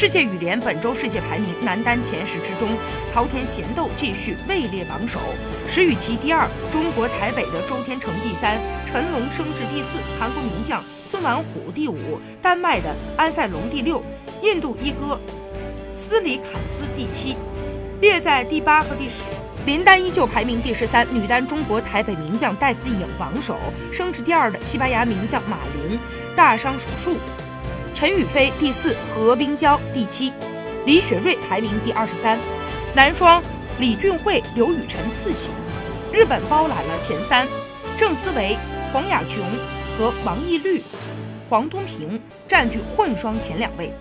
世界羽联本周世界排名男单前十之中，桃田贤斗继续位列榜首，石宇奇第二，中国台北的周天成第三，陈龙升至第四，韩国名将孙完虎第五，丹麦的安塞龙第六，印度一哥斯里坎斯第七，列在第八和第十。林丹依旧排名第十三，女单中国台北名将戴资颖榜首，升至第二的西班牙名将马琳大伤手术。陈雨菲第四，何冰娇第七，李雪芮排名第二十三。男双李俊慧、刘雨辰次席，日本包揽了前三，郑思维、黄雅琼和王懿律、黄东萍占据混双前两位。